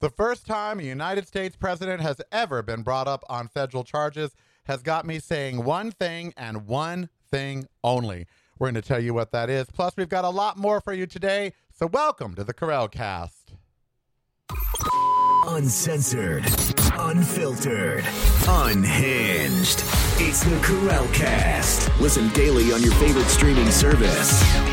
The first time a United States president has ever been brought up on federal charges has got me saying one thing and one thing only. We're going to tell you what that is. Plus, we've got a lot more for you today. So, welcome to the Karel Cast. Uncensored, unfiltered, unhinged. It's the Karel Cast. Listen daily on your favorite streaming service.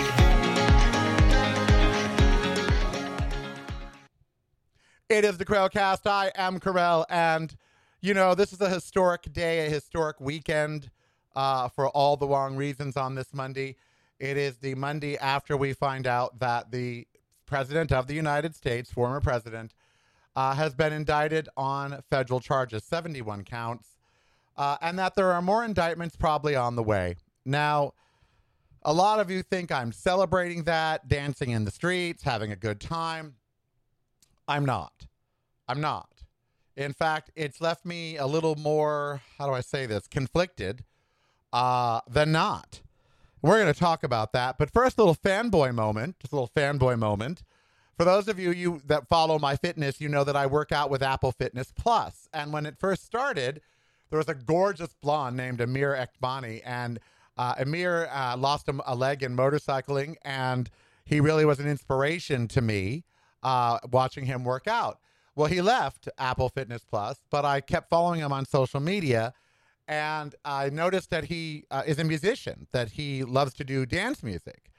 It is the Karel Cast. I am Karel, and you know this is a historic day, a historic weekend uh, for all the wrong reasons on this Monday. It is the Monday after we find out that the president of the United States, former president, uh, has been indicted on federal charges, 71 counts, uh, and that there are more indictments probably on the way. Now, a lot of you think I'm celebrating that, dancing in the streets, having a good time. I'm not. I'm not. In fact, it's left me a little more, how do I say this, conflicted uh, than not. We're going to talk about that. But first, a little fanboy moment, just a little fanboy moment. For those of you, you that follow my fitness, you know that I work out with Apple Fitness Plus. And when it first started, there was a gorgeous blonde named Amir Ekbani. And uh, Amir uh, lost a, a leg in motorcycling, and he really was an inspiration to me uh, watching him work out. Well, he left Apple Fitness Plus, but I kept following him on social media, and I noticed that he uh, is a musician, that he loves to do dance music.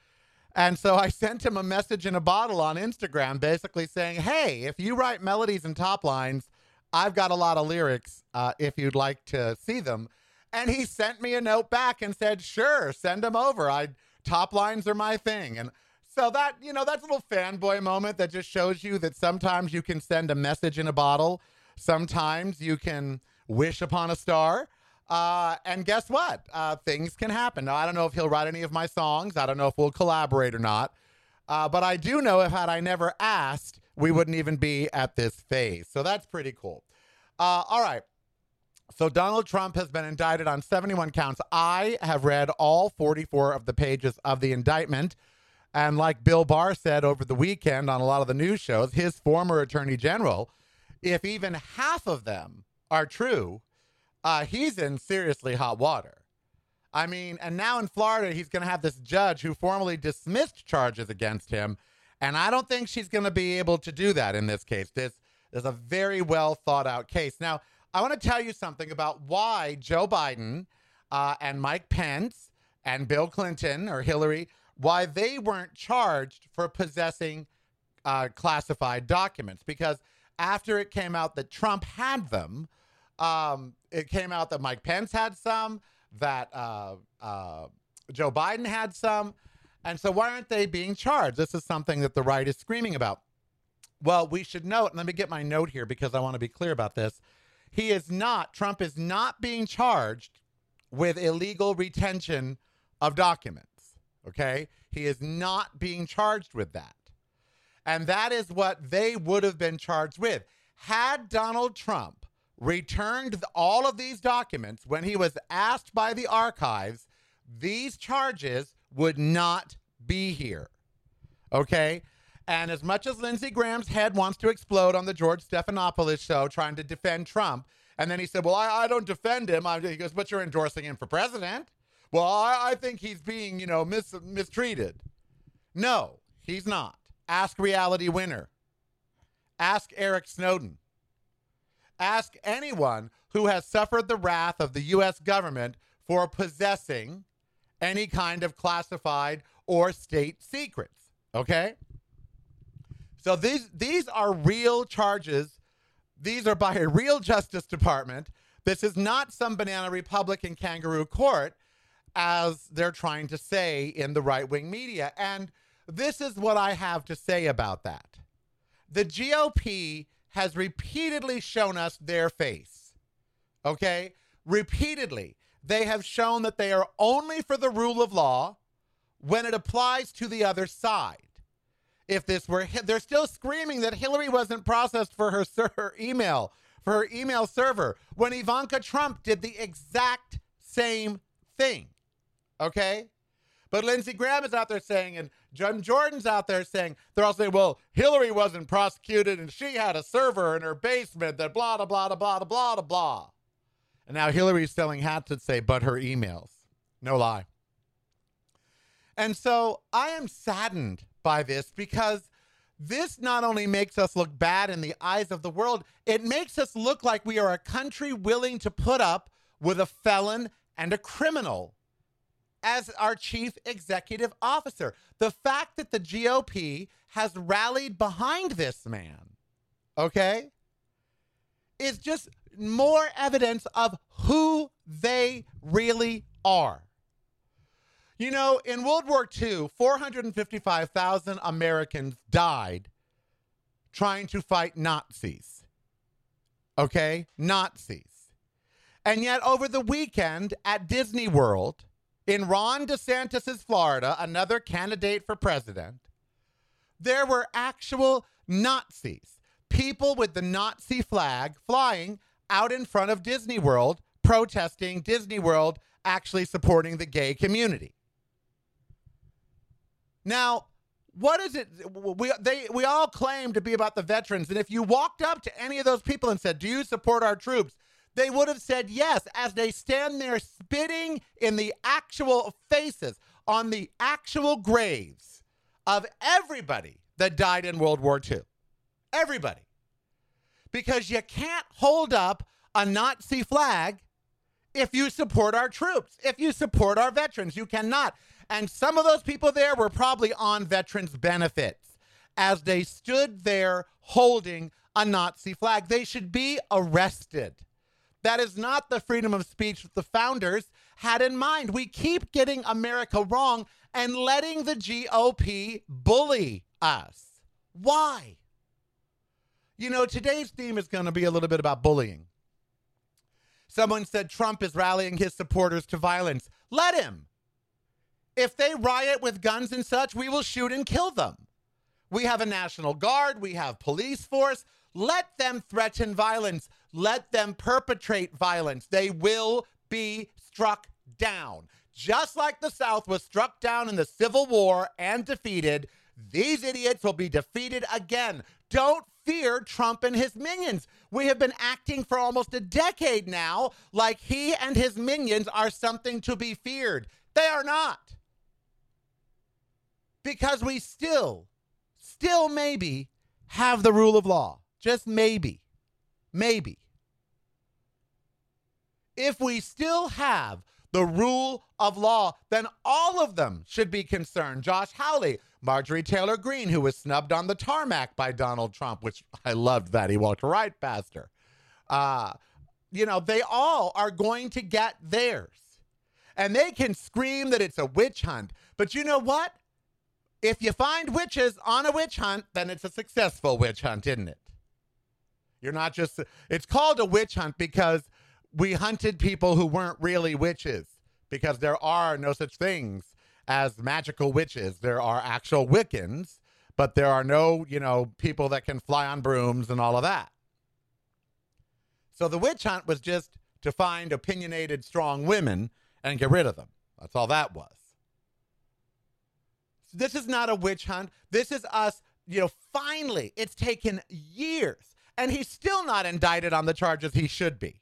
And so I sent him a message in a bottle on Instagram, basically saying, Hey, if you write melodies and top lines, I've got a lot of lyrics uh, if you'd like to see them. And he sent me a note back and said, Sure, send them over. I top lines are my thing. And so that, you know, that's a little fanboy moment that just shows you that sometimes you can send a message in a bottle. Sometimes you can wish upon a star. Uh, and guess what? Uh, things can happen. Now, I don't know if he'll write any of my songs. I don't know if we'll collaborate or not. Uh, but I do know if had I never asked, we wouldn't even be at this phase. So that's pretty cool. Uh, all right. So Donald Trump has been indicted on 71 counts. I have read all 44 of the pages of the indictment. And like Bill Barr said over the weekend on a lot of the news shows, his former attorney general, if even half of them are true, uh, he's in seriously hot water. I mean, and now in Florida, he's going to have this judge who formally dismissed charges against him. And I don't think she's going to be able to do that in this case. This is a very well thought out case. Now, I want to tell you something about why Joe Biden uh, and Mike Pence and Bill Clinton or Hillary why they weren't charged for possessing uh, classified documents. Because after it came out that Trump had them, um, it came out that Mike Pence had some, that uh, uh, Joe Biden had some. And so, why aren't they being charged? This is something that the right is screaming about. Well, we should note, and let me get my note here because I want to be clear about this. He is not, Trump is not being charged with illegal retention of documents. Okay. He is not being charged with that. And that is what they would have been charged with. Had Donald Trump returned all of these documents when he was asked by the archives, these charges would not be here. Okay. And as much as Lindsey Graham's head wants to explode on the George Stephanopoulos show trying to defend Trump, and then he said, Well, I, I don't defend him. I, he goes, But you're endorsing him for president. Well, I, I think he's being, you know, mis- mistreated. No, he's not. Ask reality winner. Ask Eric Snowden. Ask anyone who has suffered the wrath of the U.S. government for possessing any kind of classified or state secrets. Okay? So these these are real charges. These are by a real Justice Department. This is not some banana Republican kangaroo court as they're trying to say in the right wing media. And this is what I have to say about that. The GOP has repeatedly shown us their face. Okay? Repeatedly. They have shown that they are only for the rule of law when it applies to the other side. If this were, they're still screaming that Hillary wasn't processed for her, her email, for her email server, when Ivanka Trump did the exact same thing. Okay? But Lindsey Graham is out there saying, and Jim Jordan's out there saying, they're all saying, well, Hillary wasn't prosecuted and she had a server in her basement that blah, blah, blah, blah, blah, blah, blah. And now Hillary's selling hats that say, but her emails. No lie. And so I am saddened by this because this not only makes us look bad in the eyes of the world, it makes us look like we are a country willing to put up with a felon and a criminal as our chief executive officer. The fact that the GOP has rallied behind this man, okay, is just more evidence of who they really are. You know, in World War II, 455,000 Americans died trying to fight Nazis. Okay? Nazis. And yet, over the weekend at Disney World, in Ron DeSantis' Florida, another candidate for president, there were actual Nazis, people with the Nazi flag flying out in front of Disney World, protesting Disney World actually supporting the gay community. Now, what is it? We they we all claim to be about the veterans, and if you walked up to any of those people and said, "Do you support our troops?" They would have said yes as they stand there spitting in the actual faces on the actual graves of everybody that died in World War II. Everybody. Because you can't hold up a Nazi flag if you support our troops, if you support our veterans. You cannot. And some of those people there were probably on veterans' benefits as they stood there holding a Nazi flag. They should be arrested. That is not the freedom of speech that the founders had in mind. We keep getting America wrong and letting the GOP bully us. Why? You know, today's theme is going to be a little bit about bullying. Someone said Trump is rallying his supporters to violence. Let him. If they riot with guns and such, we will shoot and kill them. We have a National Guard, we have police force. Let them threaten violence. Let them perpetrate violence. They will be struck down. Just like the South was struck down in the Civil War and defeated, these idiots will be defeated again. Don't fear Trump and his minions. We have been acting for almost a decade now like he and his minions are something to be feared. They are not. Because we still, still maybe have the rule of law. Just maybe. Maybe. If we still have the rule of law, then all of them should be concerned. Josh Hawley, Marjorie Taylor Greene, who was snubbed on the tarmac by Donald Trump, which I loved that. He walked right past her. Uh, you know, they all are going to get theirs. And they can scream that it's a witch hunt. But you know what? If you find witches on a witch hunt, then it's a successful witch hunt, isn't it? You're not just, it's called a witch hunt because we hunted people who weren't really witches, because there are no such things as magical witches. There are actual Wiccans, but there are no, you know, people that can fly on brooms and all of that. So the witch hunt was just to find opinionated, strong women and get rid of them. That's all that was. This is not a witch hunt. This is us, you know, finally, it's taken years and he's still not indicted on the charges he should be.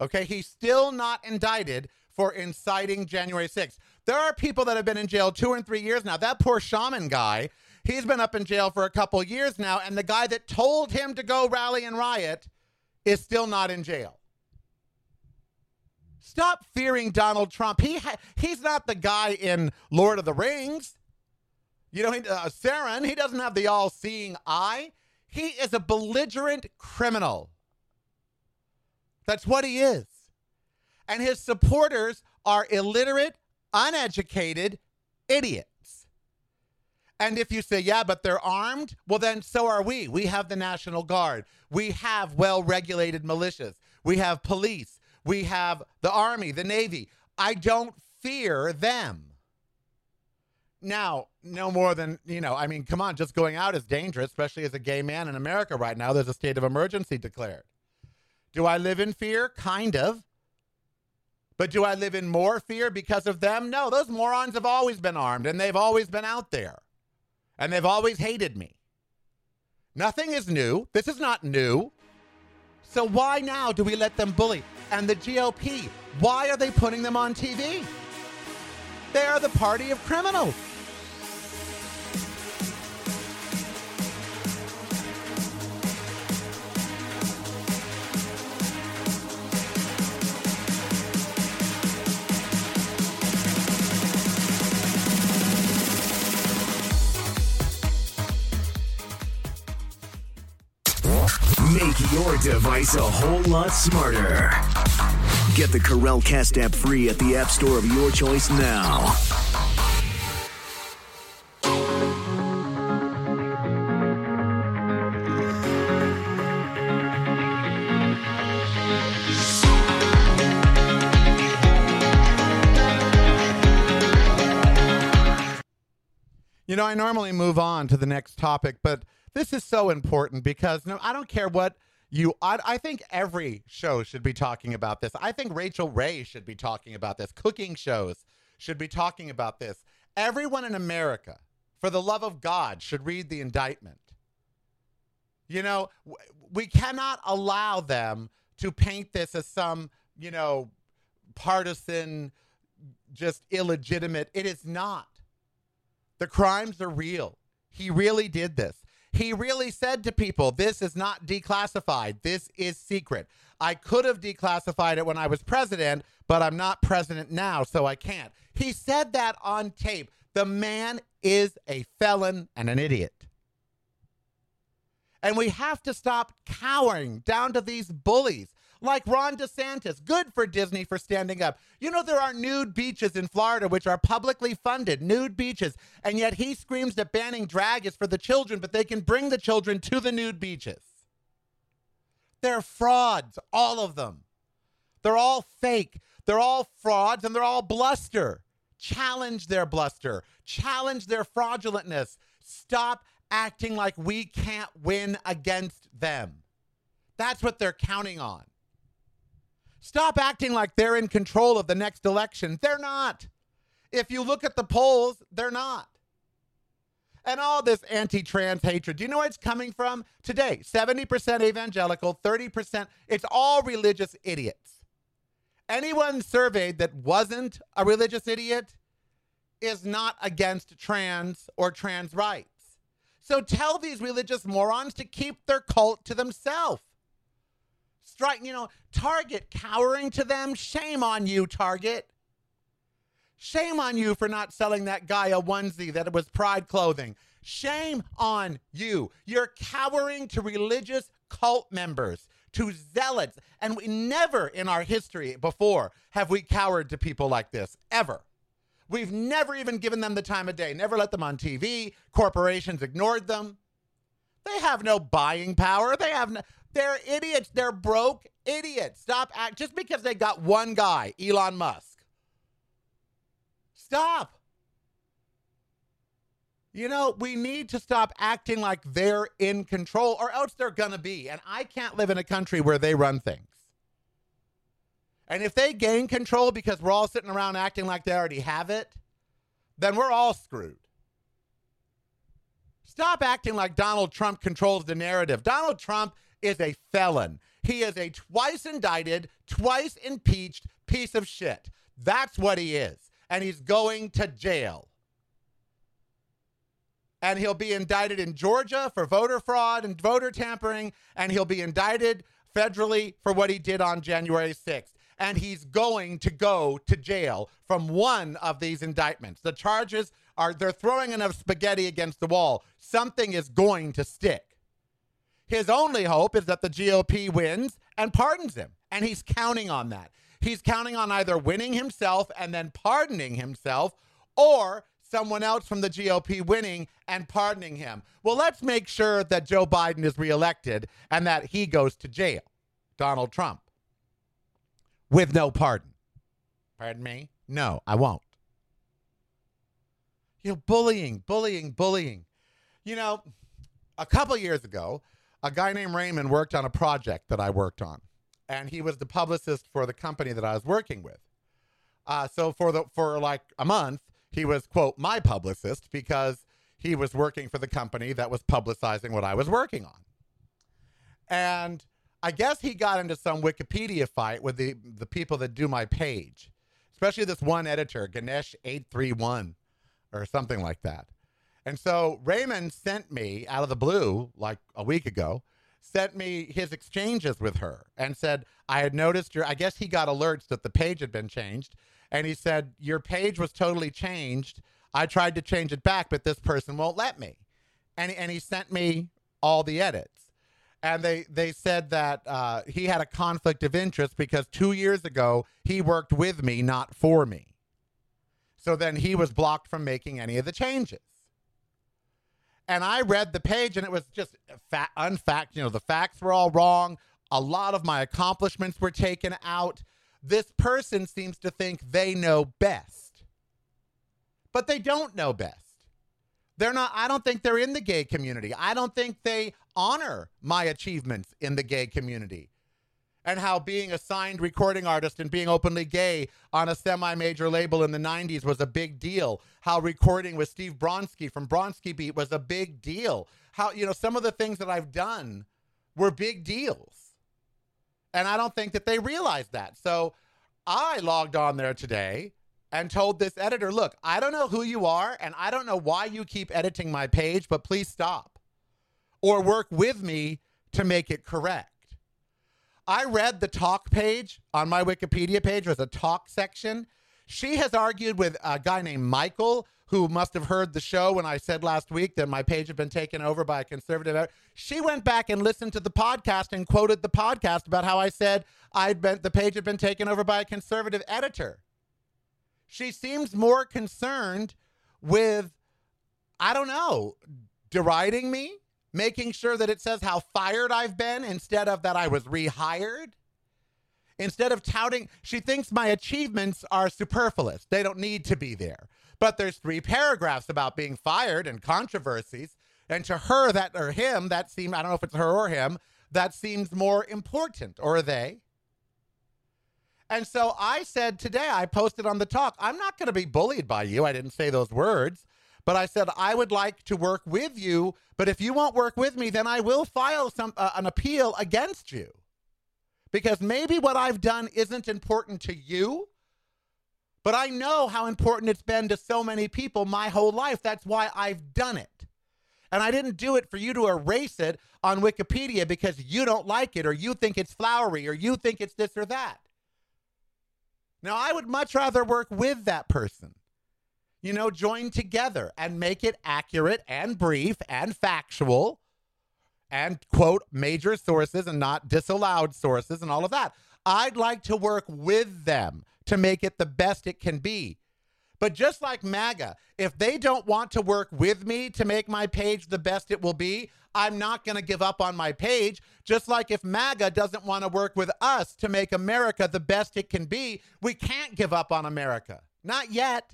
Okay, he's still not indicted for inciting January 6th. There are people that have been in jail two and three years now. That poor shaman guy, he's been up in jail for a couple years now, and the guy that told him to go rally and riot is still not in jail. Stop fearing Donald Trump. He ha- he's not the guy in Lord of the Rings. You know, he, uh, Sauron, he doesn't have the all-seeing eye. He is a belligerent criminal. That's what he is. And his supporters are illiterate, uneducated idiots. And if you say, yeah, but they're armed, well, then so are we. We have the National Guard. We have well regulated militias. We have police. We have the Army, the Navy. I don't fear them. Now, no more than, you know, I mean, come on, just going out is dangerous, especially as a gay man in America right now. There's a state of emergency declared. Do I live in fear? Kind of. But do I live in more fear because of them? No, those morons have always been armed and they've always been out there. And they've always hated me. Nothing is new. This is not new. So why now do we let them bully? And the GOP, why are they putting them on TV? They are the party of criminals. Make your device a whole lot smarter. Get the Karel Cast app free at the App Store of your choice now. You know, I normally move on to the next topic, but this is so important because no, I don't care what you. I, I think every show should be talking about this. I think Rachael Ray should be talking about this. Cooking shows should be talking about this. Everyone in America, for the love of God, should read the indictment. You know, we cannot allow them to paint this as some, you know, partisan, just illegitimate. It is not. The crimes are real. He really did this. He really said to people, This is not declassified. This is secret. I could have declassified it when I was president, but I'm not president now, so I can't. He said that on tape. The man is a felon and an idiot. And we have to stop cowering down to these bullies like Ron DeSantis. Good for Disney for standing up. You know, there are nude beaches in Florida which are publicly funded, nude beaches. And yet he screams that banning drag is for the children, but they can bring the children to the nude beaches. They're frauds, all of them. They're all fake. They're all frauds and they're all bluster. Challenge their bluster, challenge their fraudulentness. Stop acting like we can't win against them. That's what they're counting on. Stop acting like they're in control of the next election. They're not. If you look at the polls, they're not. And all this anti trans hatred, do you know where it's coming from? Today, 70% evangelical, 30%, it's all religious idiots. Anyone surveyed that wasn't a religious idiot is not against trans or trans rights. So tell these religious morons to keep their cult to themselves. Strike, you know, Target cowering to them. Shame on you, Target. Shame on you for not selling that guy a onesie that was pride clothing. Shame on you. You're cowering to religious cult members, to zealots. And we never in our history before have we cowered to people like this, ever. We've never even given them the time of day, never let them on TV. Corporations ignored them. They have no buying power. They have no, they're idiots. They're broke idiots. Stop act just because they got one guy, Elon Musk. Stop. You know, we need to stop acting like they're in control or else they're going to be. And I can't live in a country where they run things. And if they gain control because we're all sitting around acting like they already have it, then we're all screwed. Stop acting like Donald Trump controls the narrative. Donald Trump is a felon. He is a twice indicted, twice impeached piece of shit. That's what he is. And he's going to jail. And he'll be indicted in Georgia for voter fraud and voter tampering. And he'll be indicted federally for what he did on January 6th. And he's going to go to jail from one of these indictments. The charges are they're throwing enough spaghetti against the wall. Something is going to stick. His only hope is that the GOP wins and pardons him. And he's counting on that. He's counting on either winning himself and then pardoning himself or someone else from the GOP winning and pardoning him. Well, let's make sure that Joe Biden is reelected and that he goes to jail, Donald Trump, with no pardon. Pardon me? No, I won't. You know, bullying, bullying, bullying. You know, a couple years ago, a guy named Raymond worked on a project that I worked on, and he was the publicist for the company that I was working with. Uh, so for the for like a month, he was quote my publicist because he was working for the company that was publicizing what I was working on. And I guess he got into some Wikipedia fight with the the people that do my page, especially this one editor, Ganesh eight three one, or something like that. And so Raymond sent me out of the blue, like a week ago, sent me his exchanges with her and said, I had noticed your, I guess he got alerts that the page had been changed. And he said, Your page was totally changed. I tried to change it back, but this person won't let me. And, and he sent me all the edits. And they, they said that uh, he had a conflict of interest because two years ago he worked with me, not for me. So then he was blocked from making any of the changes and I read the page, and it was just fa- unfact. You know, the facts were all wrong. A lot of my accomplishments were taken out. This person seems to think they know best, but they don't know best. They're not, I don't think they're in the gay community. I don't think they honor my achievements in the gay community and how being a signed recording artist and being openly gay on a semi major label in the 90s was a big deal. How recording with Steve Bronski from Bronski Beat was a big deal. How, you know, some of the things that I've done were big deals. And I don't think that they realize that. So I logged on there today and told this editor, look, I don't know who you are and I don't know why you keep editing my page, but please stop or work with me to make it correct. I read the talk page on my Wikipedia page. There's a talk section. She has argued with a guy named Michael, who must have heard the show when I said last week that my page had been taken over by a conservative. She went back and listened to the podcast and quoted the podcast about how I said I'd been the page had been taken over by a conservative editor. She seems more concerned with, I don't know, deriding me making sure that it says how fired I've been instead of that I was rehired. Instead of touting, she thinks my achievements are superfluous. They don't need to be there. But there's three paragraphs about being fired and controversies. And to her, that or him, that seemed, I don't know if it's her or him, that seems more important, or they. And so I said today, I posted on the talk, I'm not going to be bullied by you. I didn't say those words. But I said I would like to work with you. But if you won't work with me, then I will file some uh, an appeal against you, because maybe what I've done isn't important to you. But I know how important it's been to so many people my whole life. That's why I've done it. And I didn't do it for you to erase it on Wikipedia because you don't like it or you think it's flowery or you think it's this or that. Now, I would much rather work with that person you know, join together and make it accurate and brief and factual and quote major sources and not disallowed sources and all of that. I'd like to work with them to make it the best it can be. But just like MAGA, if they don't want to work with me to make my page the best it will be, I'm not going to give up on my page. Just like if MAGA doesn't want to work with us to make America the best it can be, we can't give up on America. Not yet.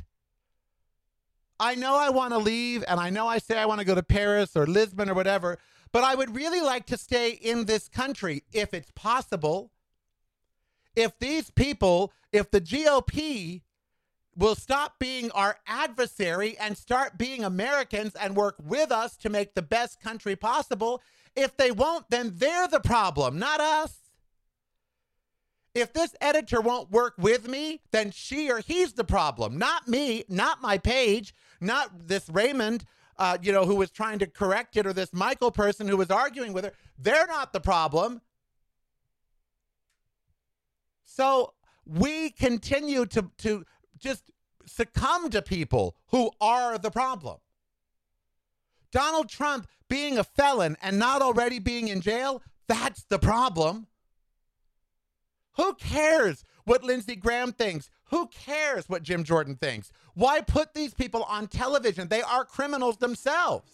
I know I want to leave and I know I say I want to go to Paris or Lisbon or whatever, but I would really like to stay in this country if it's possible. If these people, if the GOP will stop being our adversary and start being Americans and work with us to make the best country possible, if they won't, then they're the problem, not us. If this editor won't work with me, then she or he's the problem, not me, not my page, not this Raymond, uh, you know, who was trying to correct it, or this Michael person who was arguing with her. They're not the problem. So we continue to to just succumb to people who are the problem. Donald Trump being a felon and not already being in jail, that's the problem. Who cares what Lindsey Graham thinks? Who cares what Jim Jordan thinks? Why put these people on television? They are criminals themselves.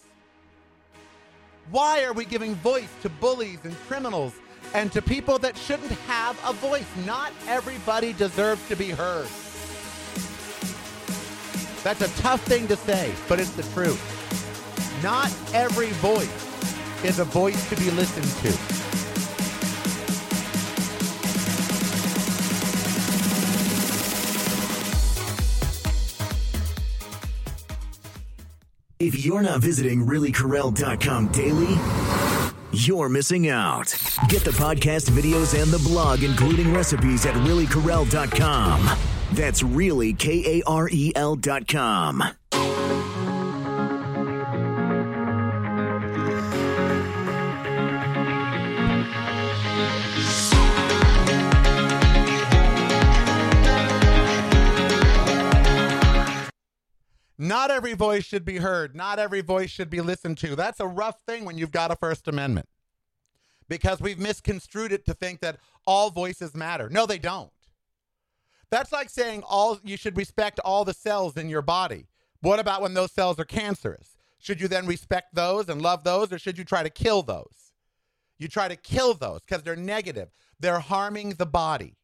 Why are we giving voice to bullies and criminals and to people that shouldn't have a voice? Not everybody deserves to be heard. That's a tough thing to say, but it's the truth. Not every voice is a voice to be listened to. If you're not visiting reallykarel.com daily, you're missing out. Get the podcast videos and the blog, including recipes at reallykarel.com. That's really K A R E L.com. Not every voice should be heard. Not every voice should be listened to. That's a rough thing when you've got a First Amendment because we've misconstrued it to think that all voices matter. No, they don't. That's like saying all you should respect all the cells in your body. What about when those cells are cancerous? Should you then respect those and love those or should you try to kill those? You try to kill those because they're negative. They're harming the body.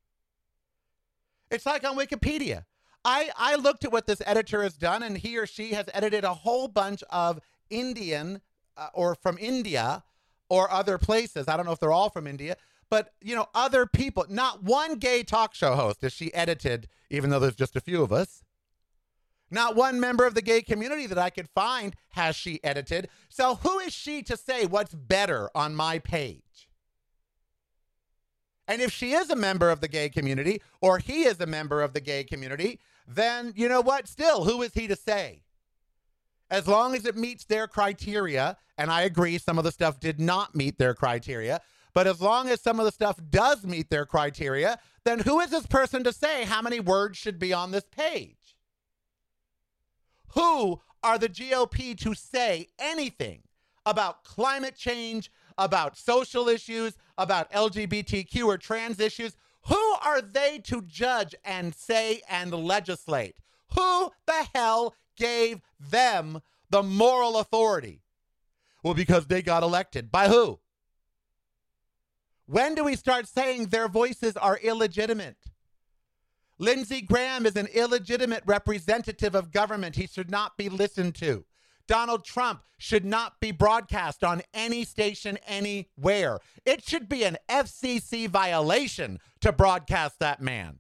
It's like on Wikipedia. I, I looked at what this editor has done, and he or she has edited a whole bunch of Indian uh, or from India or other places. I don't know if they're all from India, but you know, other people. Not one gay talk show host has she edited, even though there's just a few of us. Not one member of the gay community that I could find has she edited. So who is she to say what's better on my page? And if she is a member of the gay community or he is a member of the gay community, then you know what? Still, who is he to say? As long as it meets their criteria, and I agree some of the stuff did not meet their criteria, but as long as some of the stuff does meet their criteria, then who is this person to say how many words should be on this page? Who are the GOP to say anything about climate change, about social issues, about LGBTQ or trans issues? Who are they to judge and say and legislate? Who the hell gave them the moral authority? Well, because they got elected. By who? When do we start saying their voices are illegitimate? Lindsey Graham is an illegitimate representative of government. He should not be listened to. Donald Trump should not be broadcast on any station anywhere. It should be an FCC violation to broadcast that man.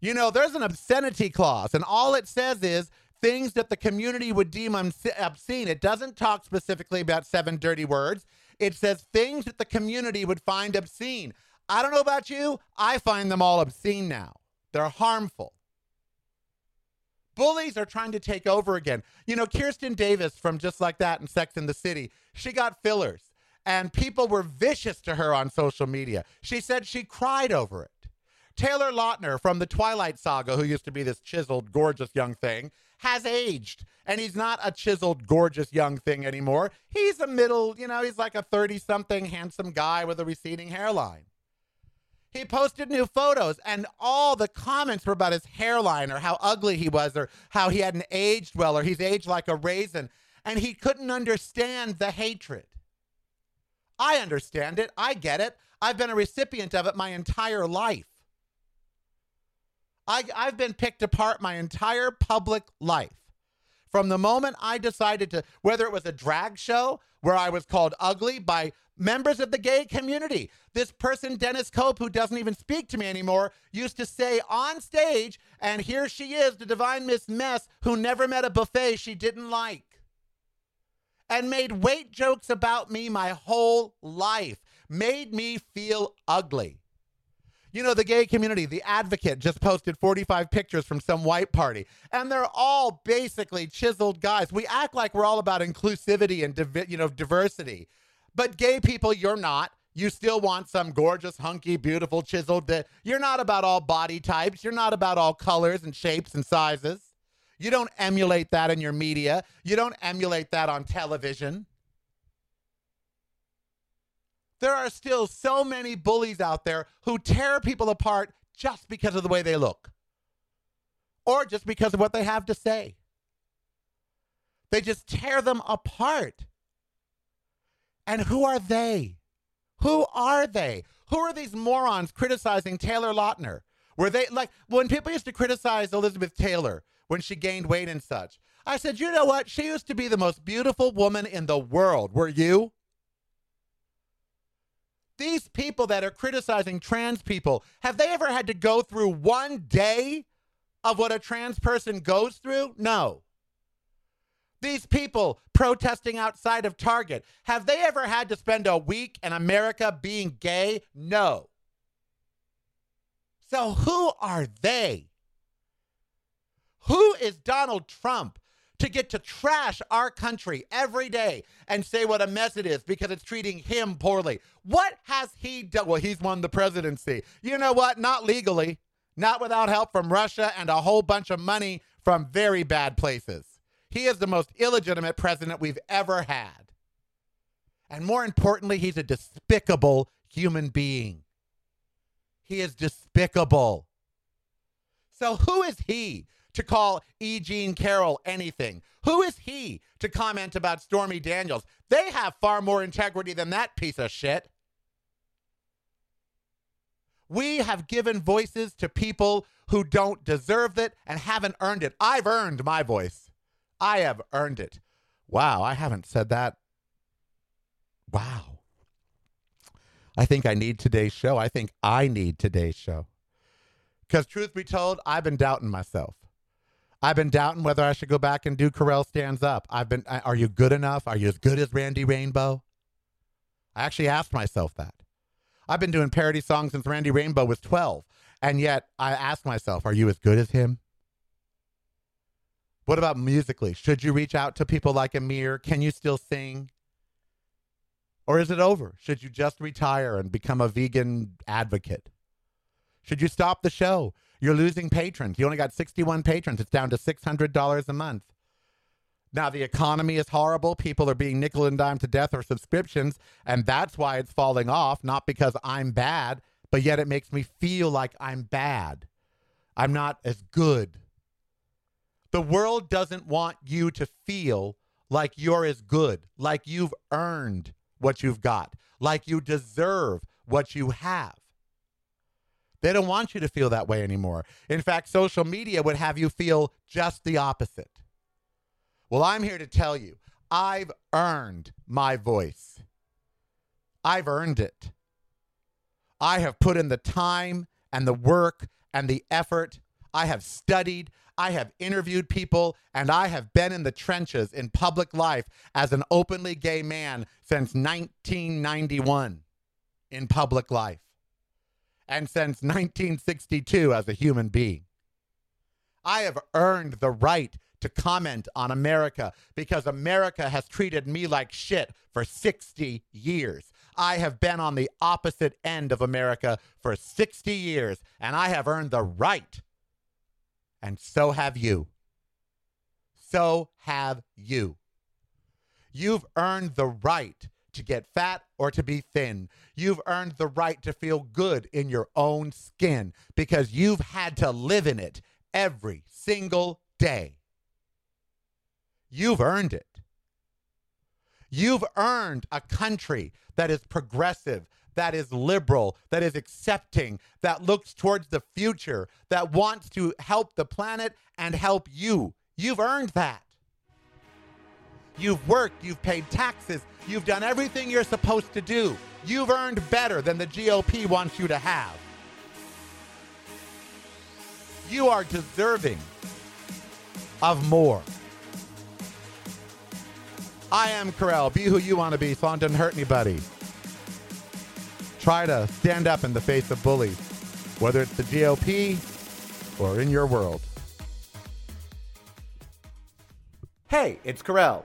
You know, there's an obscenity clause, and all it says is things that the community would deem obscene. It doesn't talk specifically about seven dirty words. It says things that the community would find obscene. I don't know about you, I find them all obscene now. They're harmful. Bullies are trying to take over again. You know, Kirsten Davis from Just Like That and Sex in the City, she got fillers, and people were vicious to her on social media. She said she cried over it. Taylor Lautner from the Twilight Saga, who used to be this chiseled, gorgeous young thing, has aged. And he's not a chiseled, gorgeous young thing anymore. He's a middle, you know, he's like a 30 something handsome guy with a receding hairline. He posted new photos, and all the comments were about his hairline or how ugly he was or how he hadn't aged well or he's aged like a raisin. And he couldn't understand the hatred. I understand it. I get it. I've been a recipient of it my entire life. I, I've been picked apart my entire public life. From the moment I decided to, whether it was a drag show where I was called ugly by members of the gay community. This person, Dennis Cope, who doesn't even speak to me anymore, used to say on stage, and here she is, the divine Miss Mess, who never met a buffet she didn't like, and made weight jokes about me my whole life, made me feel ugly. You know, the gay community, the advocate just posted 45 pictures from some white party, and they're all basically chiseled guys. We act like we're all about inclusivity and, divi- you know, diversity. But gay people, you're not. You still want some gorgeous, hunky, beautiful, chiseled. You're not about all body types. You're not about all colors and shapes and sizes. You don't emulate that in your media. You don't emulate that on television. There are still so many bullies out there who tear people apart just because of the way they look or just because of what they have to say. They just tear them apart. And who are they? Who are they? Who are these morons criticizing Taylor Lautner? Were they like when people used to criticize Elizabeth Taylor when she gained weight and such? I said, you know what? She used to be the most beautiful woman in the world. Were you? These people that are criticizing trans people, have they ever had to go through one day of what a trans person goes through? No. These people protesting outside of Target, have they ever had to spend a week in America being gay? No. So who are they? Who is Donald Trump to get to trash our country every day and say what a mess it is because it's treating him poorly? What has he done? Well, he's won the presidency. You know what? Not legally, not without help from Russia and a whole bunch of money from very bad places. He is the most illegitimate president we've ever had. And more importantly, he's a despicable human being. He is despicable. So, who is he to call E. Jean Carroll anything? Who is he to comment about Stormy Daniels? They have far more integrity than that piece of shit. We have given voices to people who don't deserve it and haven't earned it. I've earned my voice. I have earned it. Wow, I haven't said that. Wow. I think I need today's show. I think I need today's show. Because, truth be told, I've been doubting myself. I've been doubting whether I should go back and do Karel Stands Up. I've been, are you good enough? Are you as good as Randy Rainbow? I actually asked myself that. I've been doing parody songs since Randy Rainbow was 12. And yet I asked myself, are you as good as him? What about musically? Should you reach out to people like Amir? Can you still sing? Or is it over? Should you just retire and become a vegan advocate? Should you stop the show? You're losing patrons. You only got 61 patrons. It's down to $600 a month. Now, the economy is horrible. People are being nickel and dime to death or subscriptions, and that's why it's falling off, not because I'm bad, but yet it makes me feel like I'm bad. I'm not as good. The world doesn't want you to feel like you're as good, like you've earned what you've got, like you deserve what you have. They don't want you to feel that way anymore. In fact, social media would have you feel just the opposite. Well, I'm here to tell you I've earned my voice. I've earned it. I have put in the time and the work and the effort. I have studied. I have interviewed people and I have been in the trenches in public life as an openly gay man since 1991 in public life and since 1962 as a human being. I have earned the right to comment on America because America has treated me like shit for 60 years. I have been on the opposite end of America for 60 years, and I have earned the right and so have you. So have you. You've earned the right to get fat or to be thin. You've earned the right to feel good in your own skin because you've had to live in it every single day. You've earned it. You've earned a country that is progressive, that is liberal, that is accepting, that looks towards the future, that wants to help the planet and help you. You've earned that. You've worked, you've paid taxes, you've done everything you're supposed to do. You've earned better than the GOP wants you to have. You are deserving of more. I am Karel. Be who you want to be so it doesn't hurt anybody try to stand up in the face of bullies, whether it's the GOP or in your world. Hey, it's Karel.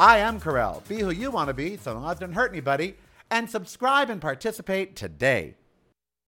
I am Karel. Be who you want to be, so long as it doesn't hurt anybody. And subscribe and participate today.